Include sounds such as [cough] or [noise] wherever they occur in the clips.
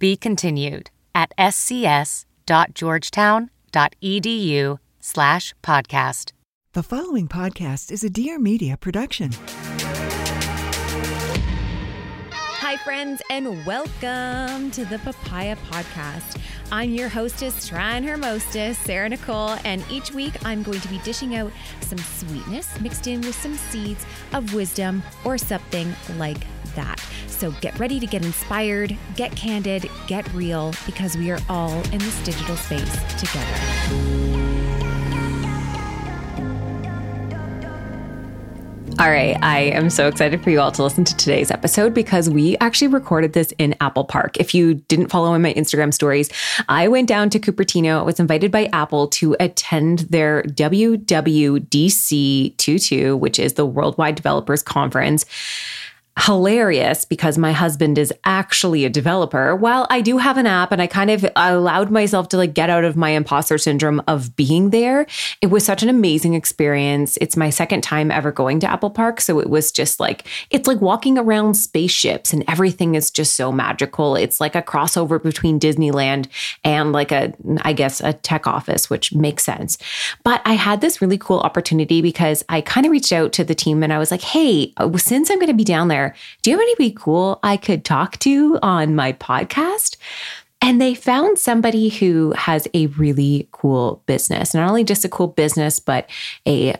Be continued at scs.georgetown.edu slash podcast. The following podcast is a Dear Media production. Hi, friends, and welcome to the Papaya Podcast. I'm your hostess, trying her mostest, Sarah Nicole, and each week I'm going to be dishing out some sweetness mixed in with some seeds of wisdom or something like that. So get ready to get inspired, get candid, get real, because we are all in this digital space together. All right, I am so excited for you all to listen to today's episode because we actually recorded this in Apple Park. If you didn't follow in my Instagram stories, I went down to Cupertino. I was invited by Apple to attend their WWDC 22, which is the Worldwide Developers Conference hilarious because my husband is actually a developer. While I do have an app and I kind of allowed myself to like get out of my imposter syndrome of being there, it was such an amazing experience. It's my second time ever going to Apple Park. So it was just like, it's like walking around spaceships and everything is just so magical. It's like a crossover between Disneyland and like a, I guess, a tech office, which makes sense. But I had this really cool opportunity because I kind of reached out to the team and I was like, hey, since I'm going to be down there, do you have anybody cool I could talk to on my podcast? And they found somebody who has a really cool business, not only just a cool business, but a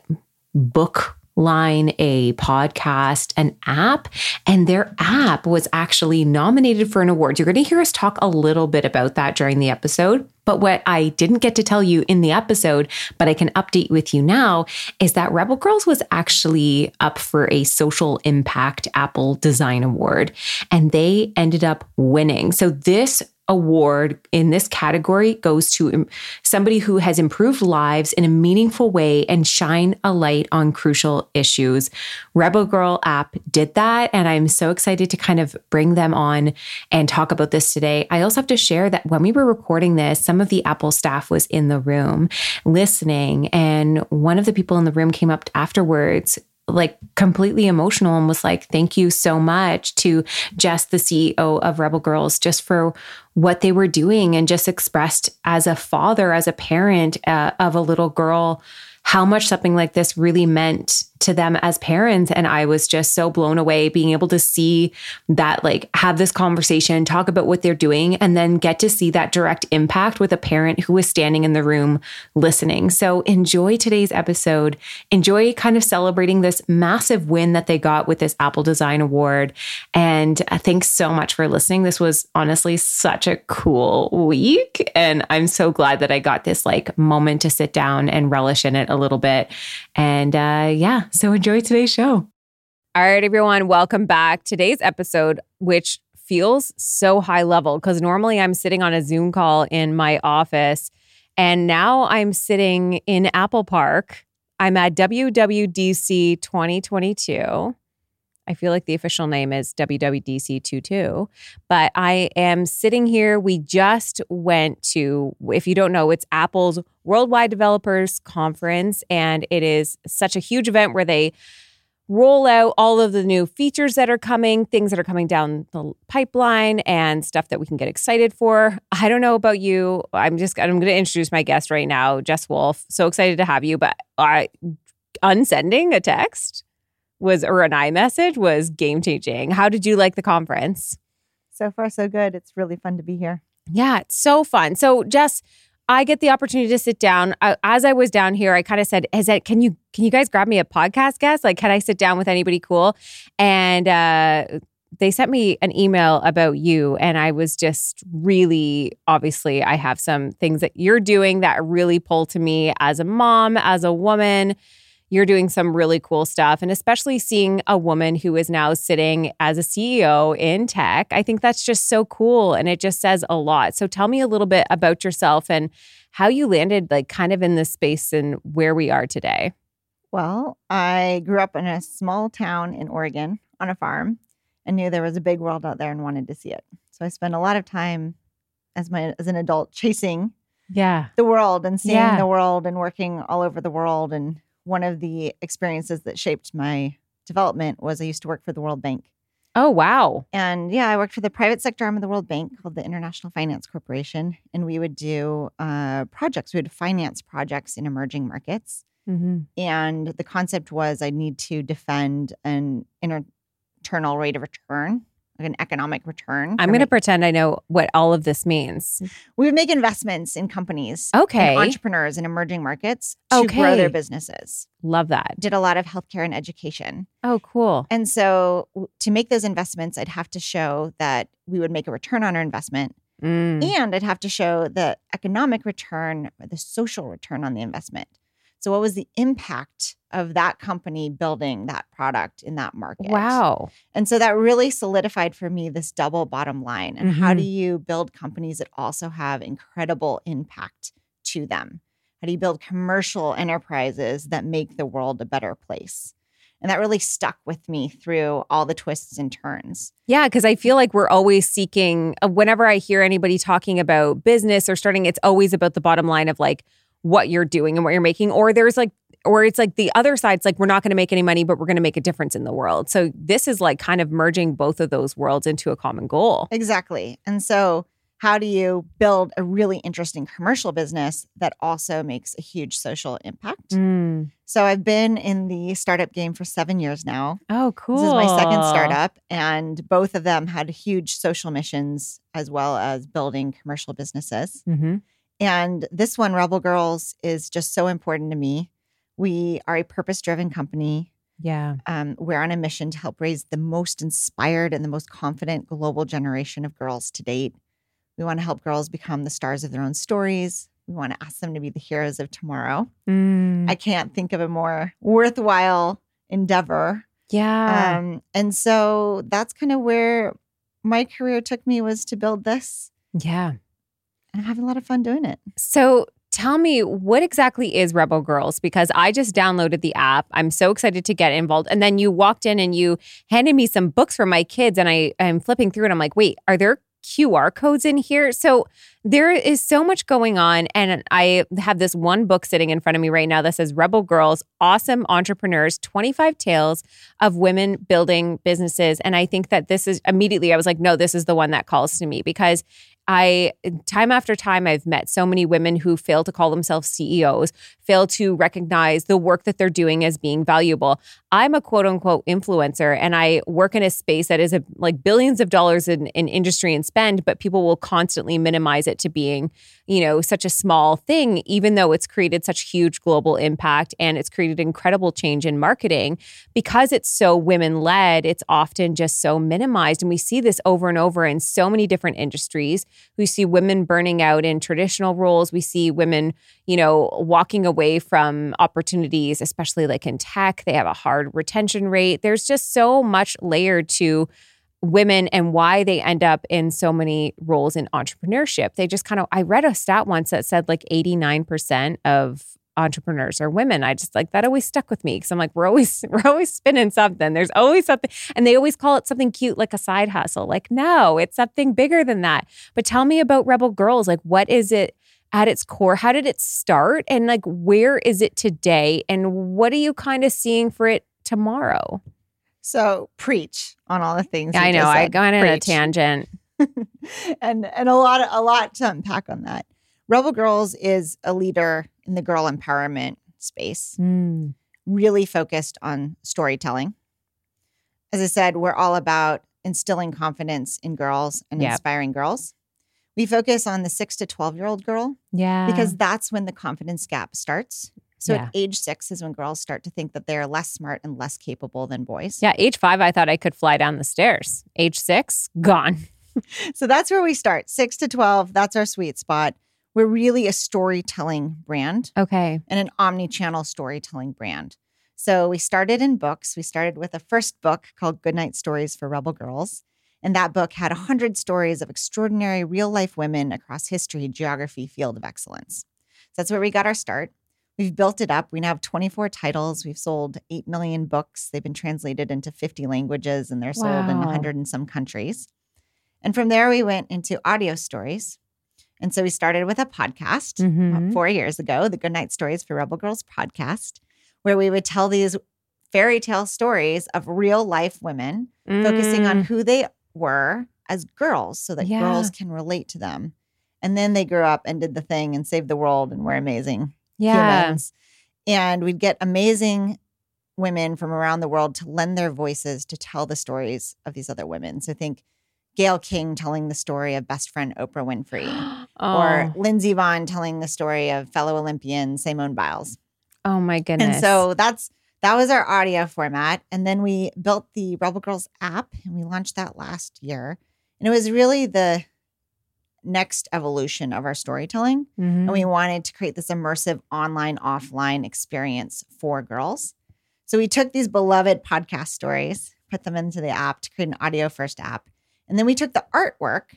book line, a podcast, an app, and their app was actually nominated for an award. You're going to hear us talk a little bit about that during the episode. But what I didn't get to tell you in the episode, but I can update with you now, is that Rebel Girls was actually up for a social impact Apple Design Award, and they ended up winning. So this award in this category goes to somebody who has improved lives in a meaningful way and shine a light on crucial issues. Rebel Girl app did that, and I'm so excited to kind of bring them on and talk about this today. I also have to share that when we were recording this, some of the Apple staff was in the room listening, and one of the people in the room came up afterwards like completely emotional and was like, thank you so much to Jes, the CEO of Rebel Girls, just for what they were doing and just expressed as a father, as a parent uh, of a little girl, how much something like this really meant to them as parents. And i was just so blown away being able to see that like have this conversation talk about what they're doing and then get to see that direct impact with a parent who was standing in the room listening. So enjoy today's episode. Enjoy kind of celebrating this massive win that they got with this apple design award. And uh, thanks so much for listening. This was honestly such a cool week. And i'm so glad that i got this like moment to sit down and relish in it a little bit. And uh yeah so enjoy today's show. All right, everyone, welcome back. Today's episode, which feels so high level because normally I'm sitting on a Zoom call in my office, and now I'm sitting in Apple Park. I'm at WWDC 2022. I feel like the official name is WWDC 22, but I am sitting here. We just went to, if you don't know, it's Apple's Worldwide Developers Conference, and it is such a huge event where they roll out all of the new features that are coming, things that are coming down the pipeline, and stuff that we can get excited for. I don't know about you. I'm just I'm going to introduce my guest right now, Jes Wolfe. So excited to have you, but I unsending a text was or an iMessage was game changing. How did you like the conference? So far, so good. It's really fun to be here. Yeah, it's so fun. So Jes, I get the opportunity to sit down. Uh, as I was down here, I kind of said, "Is that can you can you guys grab me a podcast guest? Like, can I sit down with anybody cool?" And uh, they sent me an email about you, and I was just really obviously I have some things that you're doing that really pull to me as a mom, as a woman. You're doing some really cool stuff, and especially seeing a woman who is now sitting as a CEO in tech. I think that's just so cool, and it just says a lot. So, tell me a little bit about yourself and how you landed, like, kind of in this space and where we are today. Well, I grew up in a small town in Oregon on a farm and knew there was a big world out there and wanted to see it. So I spent a lot of time as my as an adult chasing Yeah. the world and seeing Yeah. the world and working all over the world. And one of the experiences that shaped my development was I used to work for the World Bank. Oh, wow. And yeah, I worked for the private sector arm of the World Bank called the International Finance Corporation. And we would do uh, projects, we would finance projects in emerging markets. Mm-hmm. And the concept was I need to defend an inter- internal rate of return, like an economic return. I'm going to pretend I know what all of this means. we would make investments in companies, Okay. and entrepreneurs in emerging markets to grow their businesses. Love that. Did a lot of healthcare and education. Oh, cool. And so to make those investments, I'd have to show that we would make a return on our investment. Mm. And I'd have to show the economic return or the social return on the investment. So, what was the impact of that company building that product in that market? Wow. And so that really solidified for me this double bottom line. And how Mhm. do you build companies that also have incredible impact to them? How do you build commercial enterprises that make the world a better place? And that really stuck with me through all the twists and turns. Yeah, because I feel like we're always seeking, uh, whenever I hear anybody talking about business or starting, it's always about the bottom line of like what you're doing and what you're making. Or there's like, or it's like the other side's like, we're not going to make any money, but we're going to make a difference in the world. So this is like kind of merging both of those worlds into a common goal. Exactly. And so, how do you build a really interesting commercial business that also makes a huge social impact? Mm. So, I've been in the startup game for seven years now. Oh, cool. This is my second startup, and both of them had huge social missions as well as building commercial businesses. hmm And this one, Rebel Girls, is just so important to me. We are a purpose driven company. Yeah. Um, we're on a mission to help raise the most inspired and the most confident global generation of girls to date. We want to help girls become the stars of their own stories. We want to ask them to be the heroes of tomorrow. Mm. I can't think of a more worthwhile endeavor yeah. um, and so that's kind of where my career took me was to build this. yeah. And I'm having a lot of fun doing it. So tell me what exactly is Rebel Girls because I just downloaded the app. I'm so excited to get involved. And then you walked in and you handed me some books for my kids and I I'm flipping through and I'm like, "Wait, are there QR codes in here?" So there is so much going on and I have this one book sitting in front of me right now that says Rebel Girls, Awesome Entrepreneurs, 25 Tales of Women Building Businesses. And I think that this is immediately I was like, "No, this is the one that calls to me because I time after time I've met so many women who fail to call themselves CEOs, fail to recognize the work that they're doing as being valuable. I'm a quote unquote influencer and I work in a space that is a, like billions of dollars in, in industry and spend, but people will constantly minimize it to being, you know, such a small thing, even though it's created such huge global impact and it's created incredible change in marketing. Because it's so women led, it's often just so minimized. And we see this over and over in so many different industries. We see women burning out in traditional roles. We see women, you know, walking away from opportunities, especially like in tech. They have a hard retention rate. There's just so much layered to women and why they end up in so many roles in entrepreneurship. They just kind of, I read a stat once that said like 89% of entrepreneurs or women. I just like that always stuck with me because I'm like, we're always, [laughs] we're always spinning something. There's always something. And they always call it something cute, like a side hustle. Like, no, it's something bigger than that. But tell me about Rebel Girls. Like, what is it at its core? How did it start? And like, where is it today? And what are you kind of seeing for it tomorrow? So preach on all the things. you I know I got in a tangent. [laughs] and and a lot a lot to unpack on that. Rebel Girls is a leader in the girl empowerment space, Mm. really focused on storytelling. As I said, we're all about instilling confidence in girls and Yep. inspiring girls. We focus on the six to 12 year old girl Yeah. because that's when the confidence gap starts. So Yeah. at age six is when girls start to think that they're less smart and less capable than boys. yeah, age five, I thought I could fly down the stairs. Age six, gone. [laughs] So that's where we start. Six to 12, that's our sweet spot. We're really a storytelling brand Okay. and an omni channel storytelling brand. So we started in books. We started with a first book called Goodnight Stories for Rebel Girls. And that book had 100 stories of extraordinary real life women across history, geography, field of excellence. So that's where we got our start. We've built it up. We now have 24 titles. We've sold 8 million books. They've been translated into 50 languages and they're sold in Wow. 100 and some countries. And from there, we went into audio stories. And so we started with a podcast Mhm. four years ago, the Goodnight Stories for Rebel Girls podcast, where we would tell these fairy tale stories of real life women, focusing on Mm. who they were as girls so that Yeah. girls can relate to them. And then they grew up and did the thing and saved the world and were amazing yeah. humans. And we'd get amazing women from around the world to lend their voices to tell the stories of these other women. So think Gayle King telling the story of best friend Oprah Winfrey, [gasps] or oh, Lindsey Vonn telling the story of fellow Olympian Simone Biles. oh my goodness. And so that's that was our audio format. And then we built the Rebel Girls app and we launched that last year. And it was really the next evolution of our storytelling. Mhm. And we wanted to create this immersive online, offline experience for girls. So we took these beloved podcast stories, put them into the app to create an audio first app. And then we took the artwork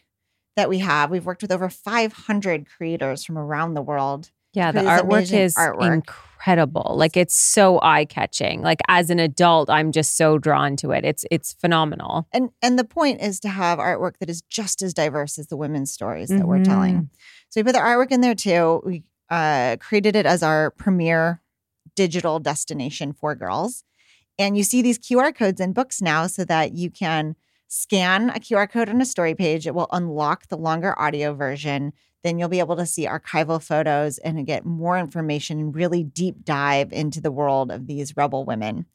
that we have. We've worked with over 500 creators from around the world. Yeah, the artwork is artwork. incredible. Like it's so eye catching. Like as an adult, I'm just so drawn to it. It's it's phenomenal. And and the point is to have artwork that is just as diverse as the women's stories that we're telling. So we put the artwork in there too. We uh, created it as our premier digital destination for girls. And you see these QR codes in books now so that you can scan a QR code on a story page. It will unlock the longer audio version. Then you'll be able to see archival photos and get more information and really deep dive into the world of these rebel women.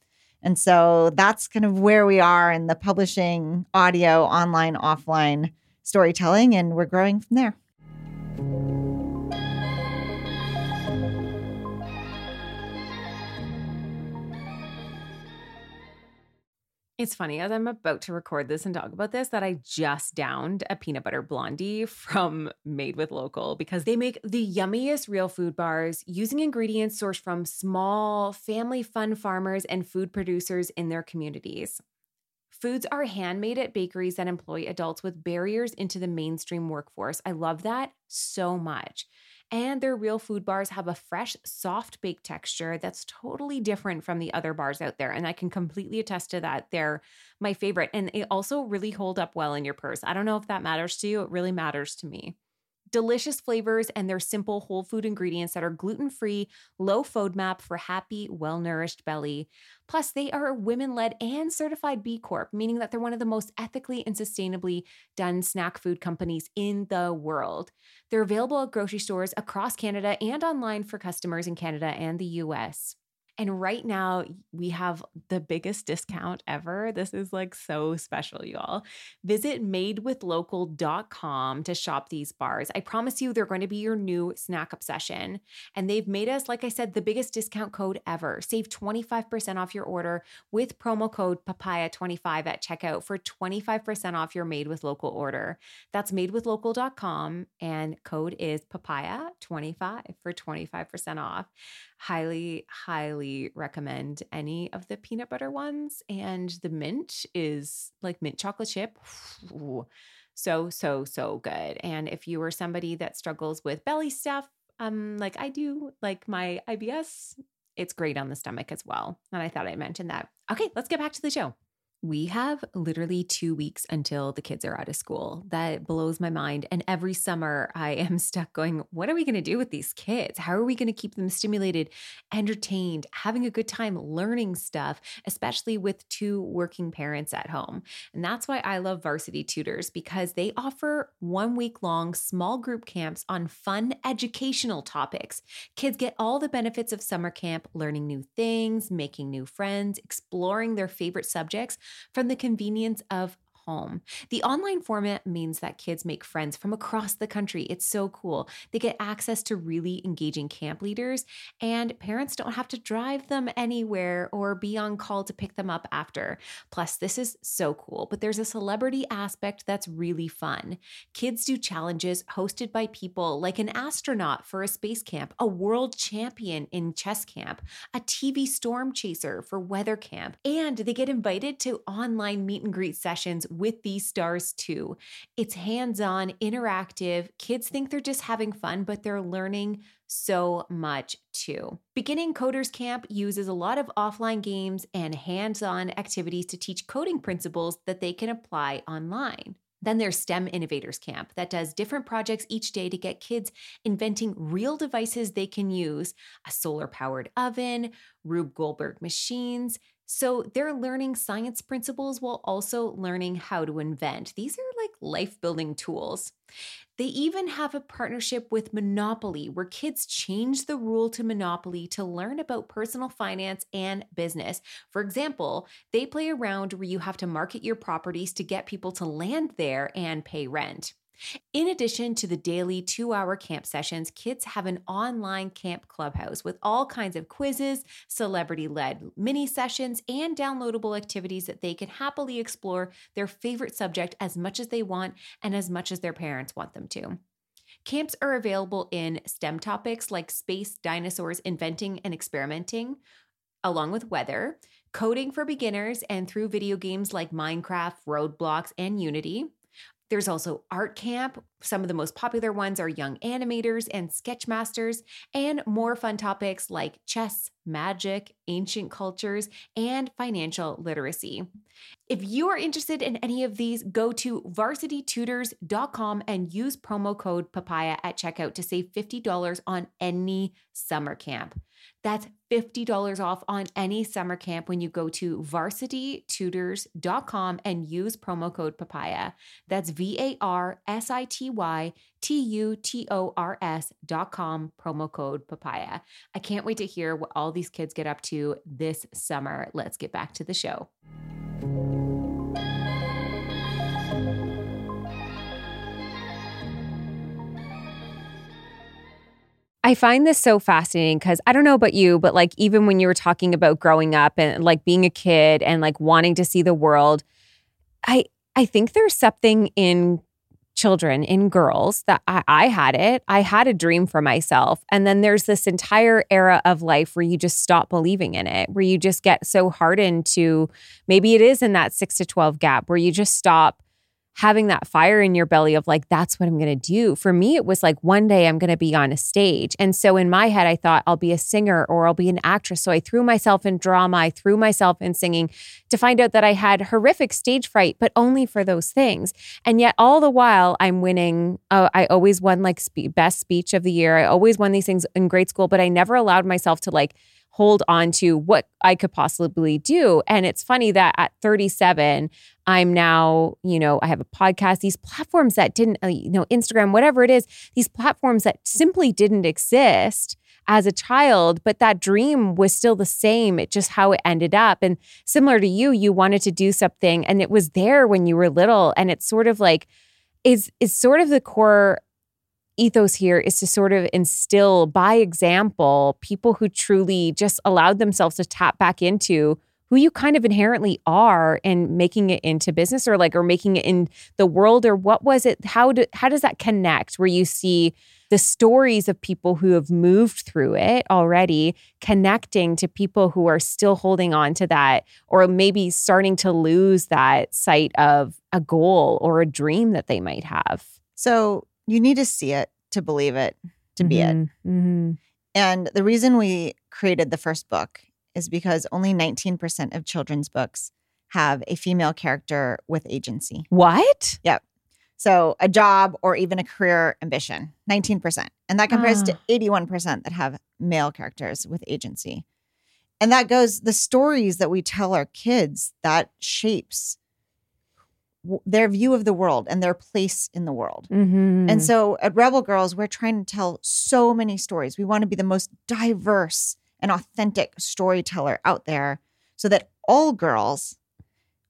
And so that's kind of where we are in the publishing, audio, online, offline storytelling, and we're growing from there. It's funny as I'm about to record this and talk about this that I just downed a peanut butter blondie [laughs] from Made with Local because they make the yummiest real food bars using ingredients sourced from small, family fun farmers and food producers in their communities. Foods are handmade at bakeries that employ adults with barriers into the mainstream workforce. I love that so much. And their real food bars have a fresh, soft baked texture that's totally different from the other bars out there. And I can completely attest to that. They're my favorite. And they also really hold up well in your purse. I don't know if that matters to you. It really matters to me. Delicious flavors and their simple whole food ingredients that are gluten free, low FODMAP for happy, well nourished belly. Plus, they are women led and certified B Corp, meaning that they're one of the most ethically and sustainably done snack food companies in the world. They're available at grocery stores across Canada and online for customers in Canada and the US. And right now, we have the biggest discount ever. This is like so special, y'all. Visit madewithlocal.com to shop these bars. I promise you, they're going to be your new snack obsession. And they've made us, like I said, the biggest discount code ever. Save 25% off your order with promo code papaya25 at checkout for 25% off your Made with Local order. That's madewithlocal.com and code is papaya25 for 25% off. Highly, highly recommend any of the peanut butter ones. And the mint is like mint chocolate chip. Ooh, so, so, so good. And if you are somebody that struggles with belly stuff, um, like I do, like my IBS, it's great on the stomach as well. And I thought I'd mention that. Okay, let's get back to the show. We have literally two weeks until the kids are out of school. That blows my mind. And every summer, I am [laughs] stuck going, what are we going to do with these kids? How are we going to keep them stimulated, entertained, having a good time learning stuff, especially with two working parents at home? And that's why I love Varsity Tutors because they offer one week long small group camps on fun educational topics. Kids get all the benefits of summer camp, learning new things, making new friends, exploring their favorite subjects from the convenience of home. The online format means that kids make friends from across the country. It's so cool. They get access to really engaging camp leaders, and parents don't have to drive them anywhere or be on call to pick them up after. Plus, this is so cool, but there's a celebrity aspect that's really fun. Kids do challenges hosted by people like an astronaut for a space camp, a world champion in chess camp, a TV storm chaser for weather camp, and they get invited to online meet and greet sessions with these stars too. It's hands on, interactive. Kids think they're just having fun, but they're learning so much too. Beginning Coders Camp uses a lot of offline games and hands on activities to teach coding principles that they can apply online. Then there's STEM Innovators Camp that does different projects each day to get kids inventing real devices they can use a solar powered oven, Rube Goldberg machines, so they're learning science principles while also learning how to invent. These are like life building tools. They even have a partnership with Monopoly where kids change the rule to Monopoly to learn about personal finance and business. For example, they play around where you have to market your properties to get people to land there and pay rent. In addition to the daily two hour camp sessions, kids have an online camp clubhouse with all kinds of quizzes, celebrity led mini sessions, and downloadable activities that they can happily explore their favorite subject as much as they want and as much as their parents want them to. Camps are available in STEM topics like space, dinosaurs, inventing, and experimenting, along with weather, coding for beginners, and through video games like Minecraft, Roblox, and Unity. There's also Art Camp. Some of the most popular ones are young animators and sketch masters, and more fun topics like chess, magic, ancient cultures, and financial literacy. If you are interested in any of these, go to varsitytutors.com and use promo code papaya at checkout to save $50 on any summer camp. That's $50 off on any summer camp when you go to varsitytutors.com and use promo code papaya. That's V A R S I T Y T U T O R S.com, promo code papaya. I can't wait to hear what all these kids get up to this summer. Let's get back to the show. I find this so fascinating because I don't know about you, but like even when you were talking about growing up and like being a kid and like wanting to see the world, I I think there's something in children, in girls that I, I had it. I had a dream for myself. And then there's this entire era of life where you just stop believing in it, where you just get so hardened to maybe it is in that six to 12 gap where you just stop having that fire in your belly of like, that's what I'm going to do. For me, it was like one day I'm going to be on a stage. And so in my head, I thought I'll be a singer or I'll be an actress. So I threw myself in drama, I threw myself in singing to find out that I had horrific stage fright, but only for those things. And yet, all the while, I'm winning. Uh, I always won like spe- best speech of the year. I always won these things in grade school, but I never allowed myself to like, hold on to what I could possibly do. And it's funny that at 37, I'm now, you know, I have a podcast, these platforms that didn't, uh, you know, Instagram, whatever it is, these platforms that simply didn't exist as a child, but that dream was still the same. It just how it ended up. And similar to you, you wanted to do something and it was there when you were little. And it's sort of like, is is sort of the core ethos here is to sort of instill by example people who truly just allowed themselves to tap back into who you kind of inherently are and making it into business or like or making it in the world or what was it? How do how does that connect where you see the stories of people who have moved through it already connecting to people who are still holding on to that or maybe starting to lose that sight of a goal or a dream that they might have? So you need to see it to believe it, to be it. Mm-hmm. And the reason we created the first book is because only 19% of children's books have a female character with agency. What? Yep. So a job or even a career ambition, 19%. And that compares to 81% that have male characters with agency. And that goes the stories that we tell our kids that shapes their view of the world and their place in the world. Mm-hmm. And so at Rebel Girls, we're trying to tell so many stories. We want to be the most diverse and authentic storyteller out there so that all girls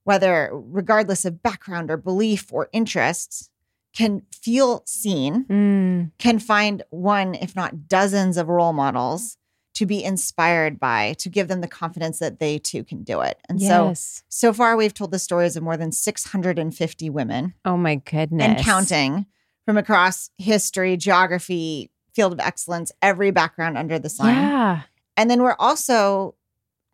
whether regardless of background or belief or interests, can feel seen, Mm. can find one, if not dozens of role models to be inspired by, to give them the confidence that they too can do it. And so, so far, we've told the stories of more than 650 women oh my goodness. and counting from across history, geography, field of excellence, every background under the sun. Yeah. And then we're also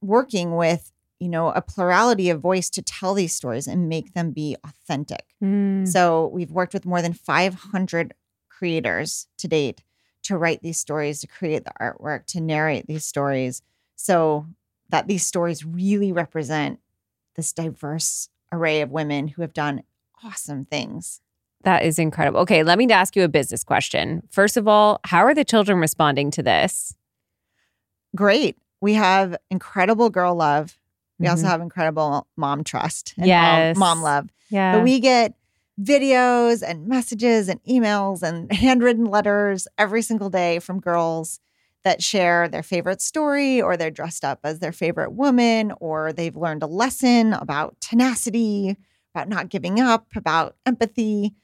working with, you know, a plurality of voice to tell these stories and make them be authentic. Mm. So we've worked with more than 500 creators to date to write these stories, to create the artwork, to narrate these stories so that these stories really represent this diverse array of women who have done awesome things. That is incredible. Okay, let me ask you a business question. First of all, how are the children responding to this? Great. We have incredible girl love. We also Mhm. have incredible mom trust and Yes. mom, mom love. Yeah. But we get videos and messages and emails and handwritten letters every single day from girls that share their favorite story or they're dressed up as their favorite woman or they've learned a lesson about tenacity, about not giving up, about empathy.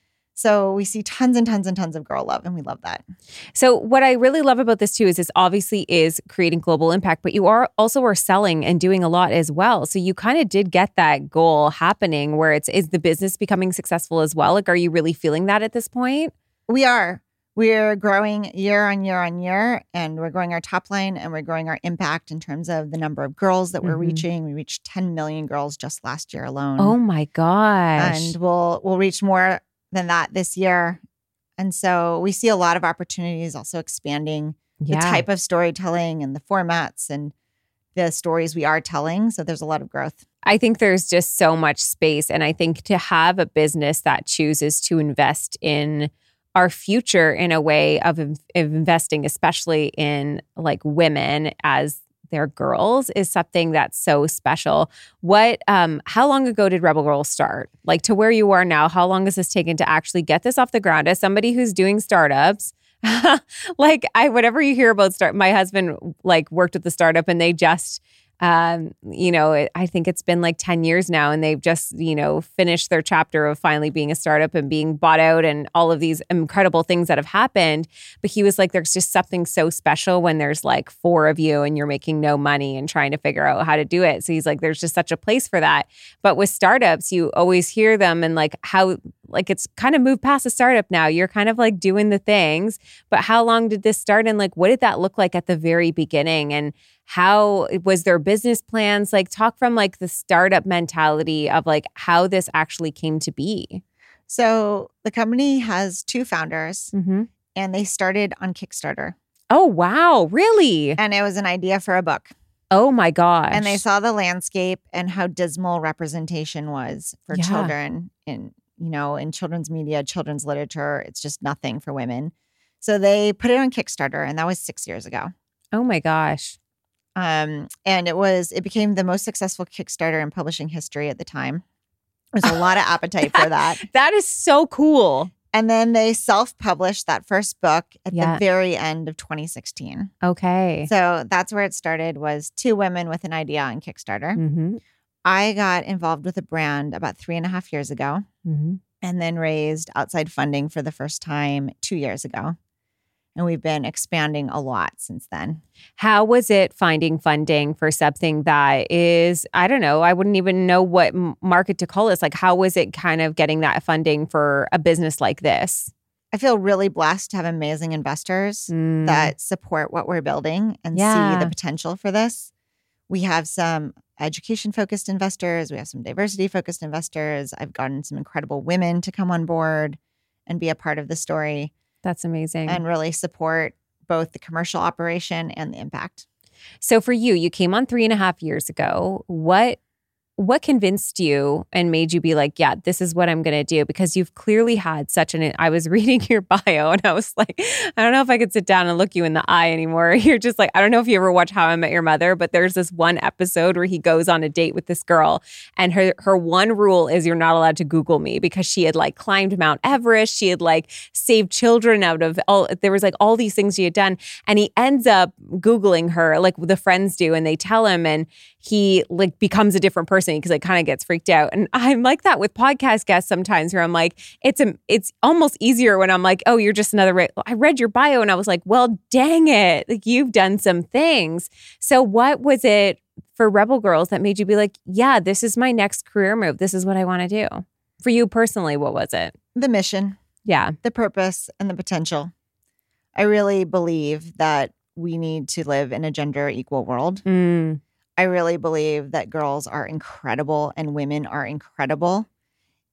So we see tons and tons and tons of girl love and we love that. So what I really love about this too is this obviously is creating global impact, but you are also are selling and doing a lot as well. So you kind of did get that goal happening where it's is the business becoming successful as well? Like are you really feeling that at this point? We are. We're growing year on year on year, and we're growing our top line and we're growing our impact in terms of the number of girls that we're Mhm. reaching. We reached 10 million girls just last year alone. Oh my gosh. and we'll we'll reach more than that this year. And so we see a lot of opportunities also expanding the type of storytelling and the formats and the stories we are telling. So there's a lot of growth. I think there's just so much space. And I think to have a business that chooses to invest in our future in a way of, of investing, especially in like women as their girls, is something that's so special. What, um, how long ago did Rebel Girls start? Like to where you are now, how long has this taken to actually get this off the ground as somebody who's doing startups? [laughs] like I whatever you hear about start my husband like worked with the startup and they just um, you know, it, I think it's been like 10 years now, and they've just, you know, finished their chapter of finally being a startup and being bought out and all of these incredible things that have happened. But he was like, there's just something so special when there's like four of you and you're making no money and trying to figure out how to do it. So he's like, there's just such a place for that. But with startups, you always hear them and like how, like it's kind of moved past a startup now. You're kind of like doing the things. But how long did this start? And like, what did that look like at the very beginning? And how was their business plans like talk from like the startup mentality of like how this actually came to be So the company has two founders mm-hmm. and they started on Kickstarter. oh wow really And it was an idea for a book. oh my gosh And they saw the landscape and how dismal representation was for Yeah. children in, you know, in children's media, children's literature. It's just nothing for women. So they put it on Kickstarter and that was six years ago. oh my gosh Um, and it was it became the most successful Kickstarter in publishing history at the time. There's a lot of [laughs] appetite for that. that is so cool And then they self-published that first book at Yeah. the very end of 2016. okay So that's where it started was two women with an idea on Kickstarter. mm-hmm. I got involved with a brand about three and a half years ago Mm-hmm. and then raised outside funding for the first time two years ago. And we've been expanding a lot since then. how was it finding funding for something that is i don't know i wouldn't even know what market to call this like how was it kind of getting that funding for a business like this I feel really blessed to have amazing investors Mm. that support what we're building and Yeah. see the potential for this. We have some education focused investors, we have some diversity focused investors. I've gotten some incredible women to come on board and be a part of the story that's amazing and really support both the commercial operation and the impact. So for you, you came on three and a half years ago. What what convinced you and made you be like, yeah, this is what I'm going to do? Because you've clearly had such an. I was [laughs] reading your bio and I was like, I don't know if I could sit down and look you in the eye anymore. [laughs] You're just like, I don't know if you ever watch How I Met Your Mother, but there's this one episode where he goes on a date with this girl, and her her one rule is you're not allowed to Google me because she had like climbed Mount Everest, she had like saved children out of all. There was like all these things she had done, and he ends up googling her like the friends do, and they tell him and he like becomes a different person because it kind of gets freaked out. And I'm like that with podcast guests sometimes where I'm like, it's a, it's almost easier when I'm like, oh, you're just another. I read your bio and I was like, well, dang it, like you've done some things. So what was it for Rebel Girls that made you be like, yeah, this is my next career move. This is what I want to do. For you personally, what was it? The mission, Yeah. the purpose, and the potential. I really believe that we need to live in a gender equal world. Mm. I really believe that girls are incredible and women are incredible.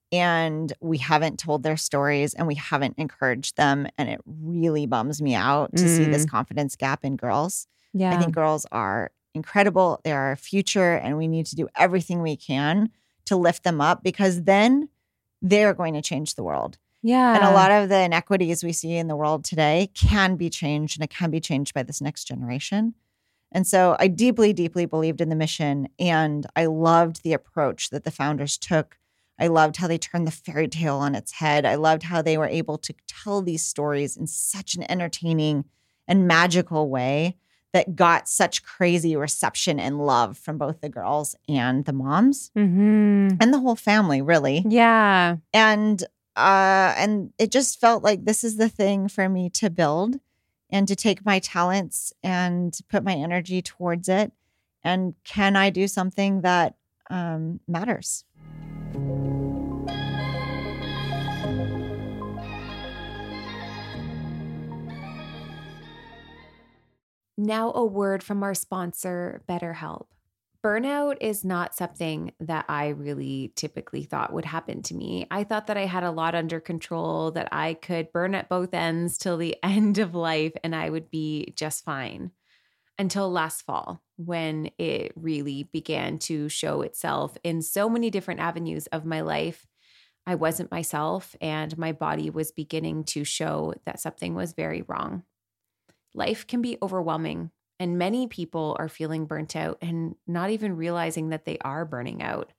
And we haven't told their stories and we haven't encouraged them. And it really bums me out to see this mm-hmm. confidence gap in girls. Yeah. I think girls are incredible. They are our future, and we need to do everything we can to lift them up because then they're going to change the world. yeah. And a lot of the inequities we see in the world today can be changed and it can be changed by this next generation. And so I deeply, deeply believed in the mission and I loved the approach that the founders took. I loved how they turned the fairy tale on its head. I loved how they were able to tell these stories in such an entertaining and magical way that got such crazy reception and love from both the girls and the moms hmm and the whole family, really Yeah. and uh and it just felt like this is the thing for me to build and to take my talents and put my energy towards it and can i do something that um matters Now, a word from our sponsor, BetterHelp. Burnout is not something that I really typically thought would happen to me. I thought that I had a lot under control, that I could burn at both ends till the [laughs] end of life and I would be just fine. Until last fall, when it really began to show itself in so many different avenues of my life. I wasn't myself, and my body was beginning to show that something was very wrong. Life can be overwhelming, and many people are feeling burnt out and not even realizing that they are burning out.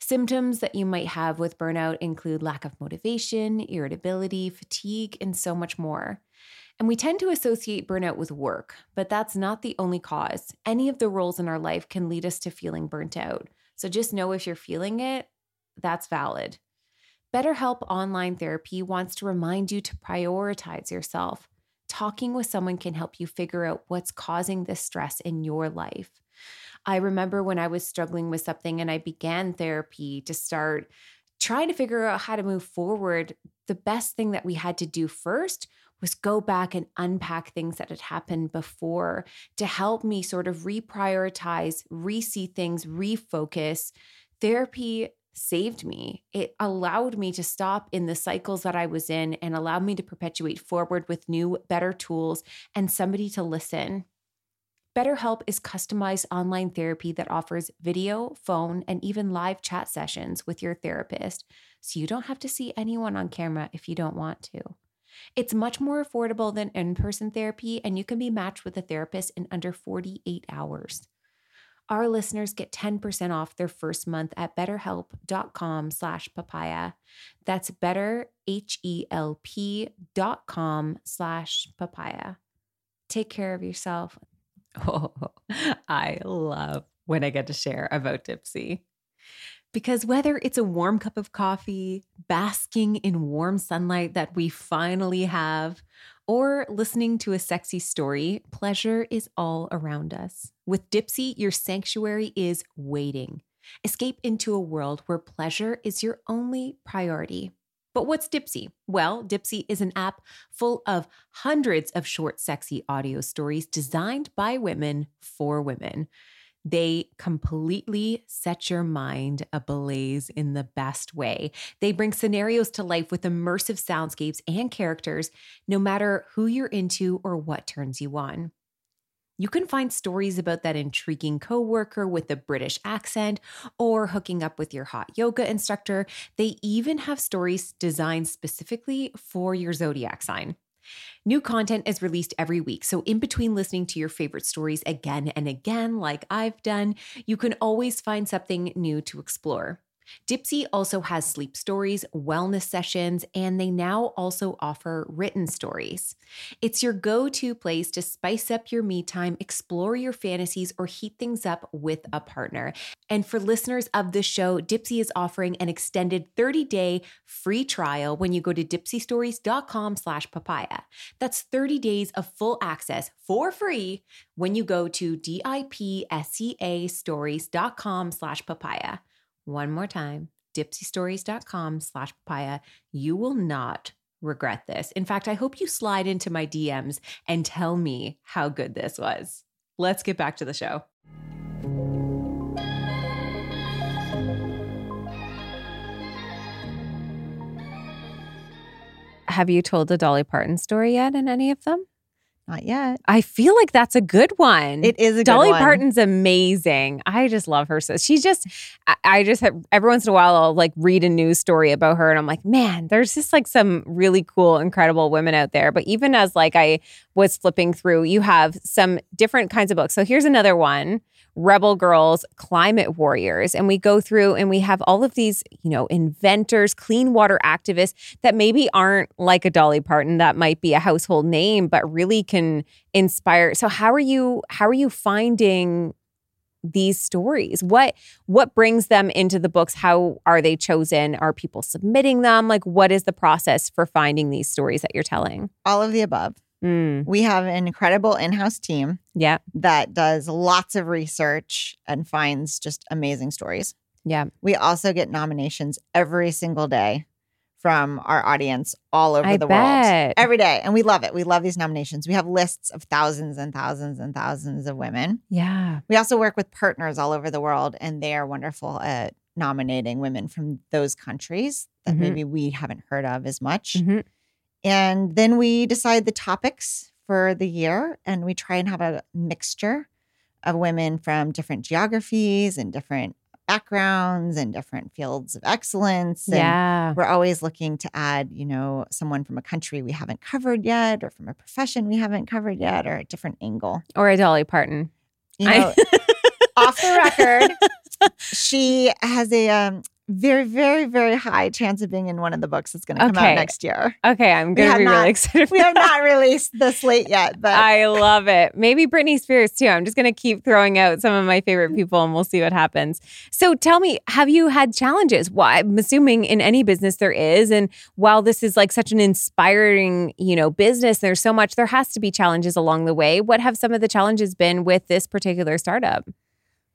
Symptoms that you might have with burnout include lack of motivation, irritability, fatigue, and so much more. And we tend to associate burnout with work, but that's not the only cause. Any of the roles in our life can lead us to feeling burnt out. So just know if you're feeling it, that's valid. BetterHelp Online Therapy wants to remind you to prioritize yourself. Talking with someone can help you figure out what's causing the stress in your life. I remember when I was struggling with something and I began therapy to start trying to figure out how to move forward. The best thing that we had to do first was go back and unpack things that had happened before to help me sort of reprioritize, re see things, refocus. Therapy saved me. It allowed me to stop in the cycles that I was in and allowed me to perpetuate forward with new, better tools and somebody to listen. BetterHelp is customized online therapy that offers video, phone, and even live chat sessions with your therapist, so you don't have to see anyone on camera if you don't want to. It's much more affordable than in person therapy, and you can be matched with a therapist in under 48 hours. Our listeners get 10% off their first month at betterhelp.com slash papaya. That's better, H-E-L-P dot com slash papaya. Take care of yourself. [laughs] Oh, I love when I get to share about Dipsea. Because whether it's a warm cup of coffee, basking in warm sunlight that we finally have, or listening to a sexy story, pleasure is all around us. With Dipsea, your sanctuary is waiting. Escape into a world where pleasure is your only priority. But what's Dipsea? Well, Dipsea is an app full of hundreds of short, sexy audio stories designed by women for women. They completely set your mind ablaze in the best way. They bring scenarios to life with immersive soundscapes and characters, no matter who you're into or what turns you on. You can find stories about that intriguing coworker with a British accent or hooking up with your hot yoga instructor. They even have stories designed specifically for your zodiac sign. New content is released every week, so in between listening to your favorite stories again and again, like I've done, you can always find something new to explore. Dipsea also has sleep stories, wellness sessions, and they now also offer written stories. It's your go to place to spice up your me time, explore your fantasies, or heat things up with a partner. And for listeners of the show, Dipsea is offering an extended 30 day free trial when you go to dipseastories.com slash papaya. That's 30 days of full access for free when you go to D-I-P-S-E-A stories.com slash papaya. One more time, dipseastories.com slash papaya. You will not regret this. In fact, I hope you slide into my DMs and tell me how good this was. Let's get back to the show. Have you told the Dolly Parton story yet in any of them? Not yet. I feel like that's a good one. It is a good Dolly. Parton's amazing. I just love her. So she's just, I, I just have, every once in a while I'll like read a news story about her and I'm like, man, there's just like some really cool, incredible women out there. But even as like I was flipping through, you have some different kinds of books. So here's another one. Rebel Girls, Climate Warriors. And we go through and we have all of these, you know, inventors, clean water activists that maybe aren't like a Dolly Parton that might be a household name, but really can inspire. So how are you how are you finding these stories? What what brings them into the books? How are they chosen? Are people submitting them? Like what is the process for finding these stories that you're telling? All of the above. Mm, We have an incredible in house team yeah. that does lots of research and finds just amazing stories. Yeah. We also get nominations every single day from our audience all over I the bet. world. Every day. And we love it. We love these nominations. We have lists of thousands and thousands and thousands of women. Yeah. We also work with partners all over the world, and they are wonderful at nominating women from those countries that Mhm. maybe we haven't heard of as much. Mhm. And then we decide the topics for the year, and we try and have a mixture of women from different geographies and different backgrounds and different fields of excellence. And Yeah. we're always looking to add, you know, someone from a country we haven't covered yet, or from a profession we haven't covered yet, or a different angle. Or a Dolly Parton. You know, [laughs] off the record, she has a um, very, very, very high chance of being in one of the books that's going to come Okay. out next year. Okay, I'm gonna be not- really excited. For We have not released the slate yet, but I love it. Maybe Britney Spears too. I'm just gonna keep throwing out some of my favorite people, and we'll see what happens. So, tell me, have you had challenges? Why? I'm assuming in any business there is, and while this is like such an inspiring, you know, business, there's so much. There has to be challenges along the way. What have some of the challenges been with this particular startup?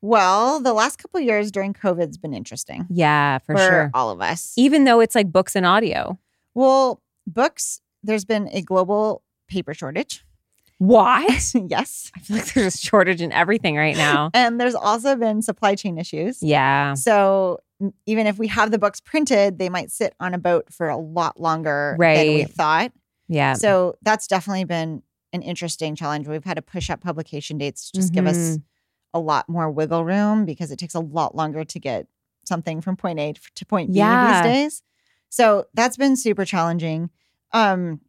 Well, the last couple of years during COVID's been interesting Yeah, for, sure. all of us. Even though it's like books and audio. Well, books, there's been a global paper shortage. Why? [laughs] yes. I feel like there's a shortage in everything right now. [laughs] And there's also been supply chain issues. Yeah. So even if we have the books printed, they might sit on a boat for a lot longer than we thought. Yeah. So that's definitely been an interesting challenge. We've had to push up publication dates to just give us Mhm. A lot more wiggle room because it takes a lot longer to get something from point A to point B Yeah. these days. So that's been super challenging. Um,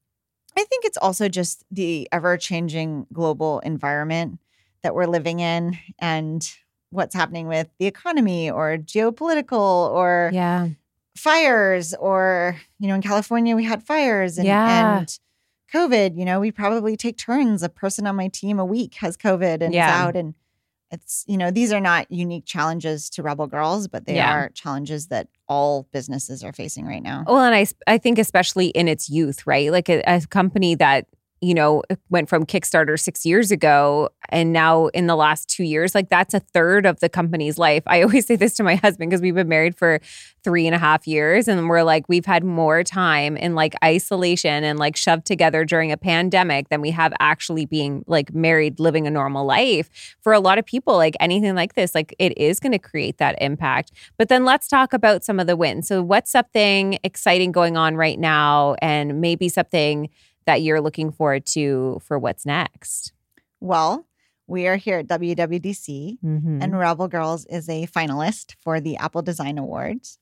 I think it's also just the ever changing global environment that we're living in and what's happening with the economy or geopolitical or Yeah. fires or you know in california we had fires and, Yeah. and covid you know we probably take turns a person on my team a week has covid and Yeah. is out and it's you know these are not unique challenges to rebel girls but they Yeah. are challenges that all businesses are facing right now Well, and i i think especially in its youth, right? Like a, a company that, you know, went from Kickstarter six years ago and now in the last two years, like that's a third of the company's life. I [laughs] always say this to my husband because we've been married for three and a half years and we're like, we've had more time in like isolation and like shoved together during a pandemic than we have actually being like married, living a normal life. For a lot of people, like anything like this, like it is going to create that impact. But then let's talk about some of the wins. So, what's something exciting going on right now, and maybe something that you're looking forward to for what's next? well we are here at wwdc Mm-hmm. and rebel girls is a finalist for the apple design awards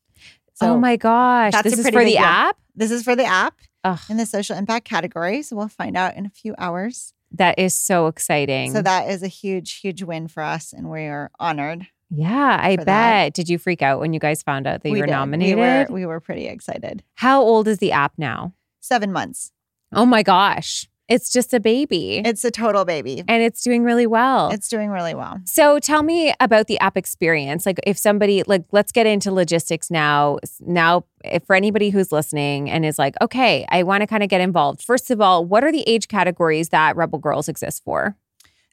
so oh my gosh, that's this is for the deal. app. this is for the app Ugh, in the social impact category so we'll find out in a few hours that is so exciting. So that is a huge, huge win for us, and we are honored Yeah, I bet. that. Did you freak out when you guys found out that you were did. nominated? We were, we were pretty excited. How old is the app now? Seven months. Oh my gosh. It's just a baby. It's a total baby. and it's doing really well. It's doing really well. So tell me about the app experience. Like if somebody like let's get into logistics now. Now if for anybody who's listening and is like, "Okay, I want to kind of get involved." First of all, what are the age categories that Rebel Girls exists for?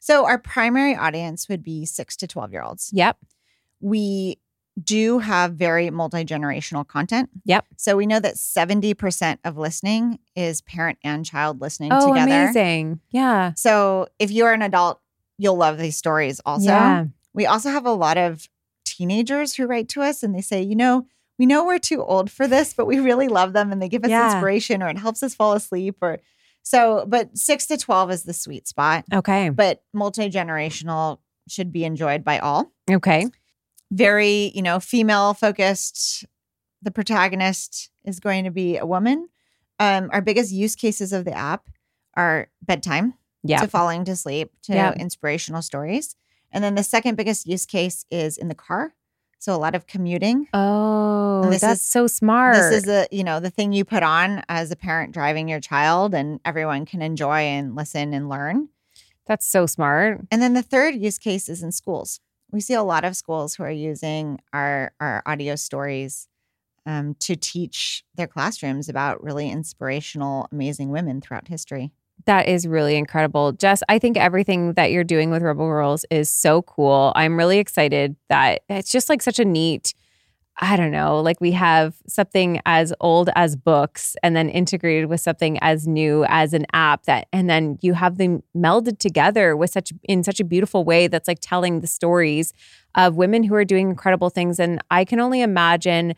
So our primary audience would be six to 12 year olds. Yep. We do have very multi generational content. Yep. So we know that 70% of listening is parent and child listening Oh, together. amazing. Yeah. So if you're an adult, you'll love these stories also. Yeah. We also have a lot of teenagers who write to us and they say, you know, we know we're too old for this, but we really love them and they give us Yeah. inspiration or it helps us fall asleep or so, but six to 12 is the sweet spot. Okay. But multi generational should be enjoyed by all. Okay. Very, you know, female focused. The protagonist is going to be a woman. Um, our biggest use cases of the app are bedtime Yeah. to falling to sleep to Yeah. inspirational stories. And then the second biggest use case is in the car. So a lot of commuting. Oh, this that's is- so smart. This is a you know, the thing you put on as a parent driving your child and everyone can enjoy and listen and learn. that's so smart. And then the third use case is in schools. We see a lot of schools who are using our our audio stories um, to teach their classrooms about really inspirational, amazing women throughout history. That is really incredible. Jes, I think everything that you're doing with Rebel Girls is so cool. I'm really excited that it's just like such a neat, I don't know, like we have something as old as books and then integrated with something as new as an app that and then you have them melded together with such in such a beautiful way that's like telling the stories of women who are doing incredible things. And I can only imagine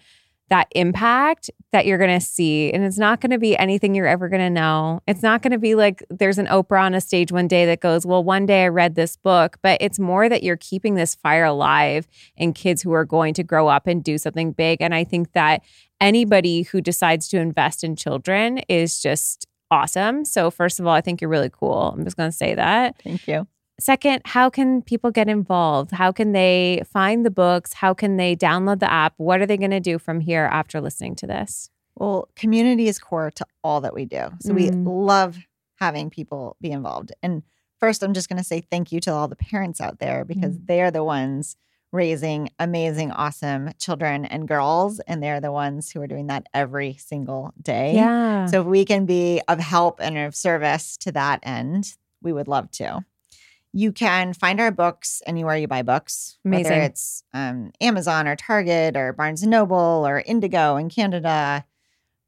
that impact that you're going to see. And it's not going to be anything you're ever going to know. It's not going to be like there's an Oprah on a stage one day that goes, Well, one day I read this book, but it's more that you're keeping this fire alive in kids who are going to grow up and do something big. And I think that anybody who decides to invest in children is just awesome. So, first of all, I think you're really cool. I'm just going to say that. Thank you. Second, how can people get involved? How can they find the books? How can they download the app? What are they going to do from here after listening to this? Well, community is core to all that we do. So we Mm. love having people be involved. And first, I'm just going to say thank you to all the parents out there because Mm. they are the ones raising amazing, awesome children and girls. And they're the ones who are doing that every single day. Yeah. So if we can be of help and of service to that end, we would love to. You can find our books anywhere you buy books, Amazing. whether it's um, Amazon or Target or Barnes and Noble or Indigo in Canada,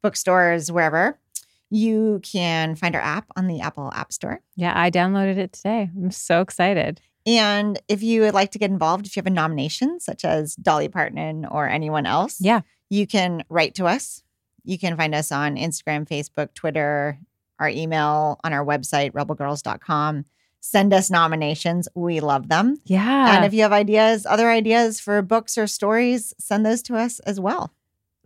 bookstores, wherever. You can find our app on the Apple App Store. yeah, I downloaded it today. I'm so excited. And if you would like to get involved, if you have a nomination, such as Dolly Parton or anyone else, Yeah. you can write to us. You can find us on Instagram, Facebook, Twitter, our email, on our website, rebelgirls.com. Send us nominations. We love them. Yeah. And if you have ideas, other ideas for books or stories, send those to us as well.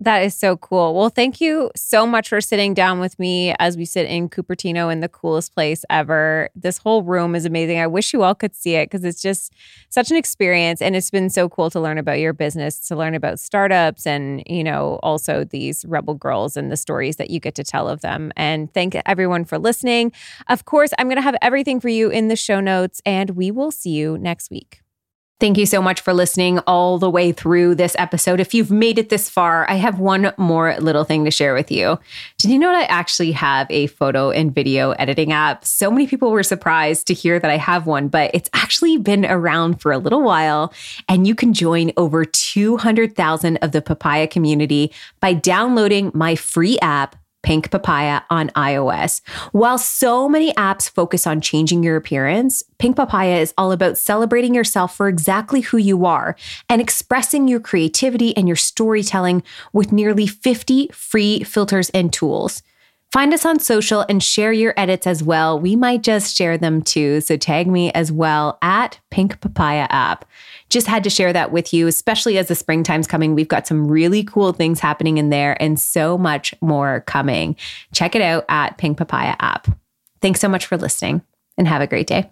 That is so cool. Well, thank you so much for sitting down with me as we sit in Cupertino in the coolest place ever. This whole room is amazing. I wish you all could see it because it's just such an experience. And it's been so cool to learn about your business, to learn about startups and, you know, also these rebel girls and the stories that you get to tell of them. And thank everyone for listening. Of course, I'm going to have everything for you in the show notes, and we will see you next week. Thank you so much for listening all the way through this episode. If you've made it this far, I have one more little thing to share with you. Did you know that I actually have a photo and video editing app? So many people were surprised to hear that I have one, but it's actually been around for a little while. And you can join over 200,000 of the papaya community by downloading my free app. Pink Papaya on iOS. While so many apps focus on changing your appearance, Pink Papaya is all about celebrating yourself for exactly who you are and expressing your creativity and your storytelling with nearly 50 free filters and tools. Find us on social and share your edits as well. We might just share them too. So tag me as well at Pink Papaya app. Just had to share that with you, especially as the springtime's coming. We've got some really cool things happening in there and so much more coming. Check it out at Pink Papaya app. Thanks so much for listening and have a great day.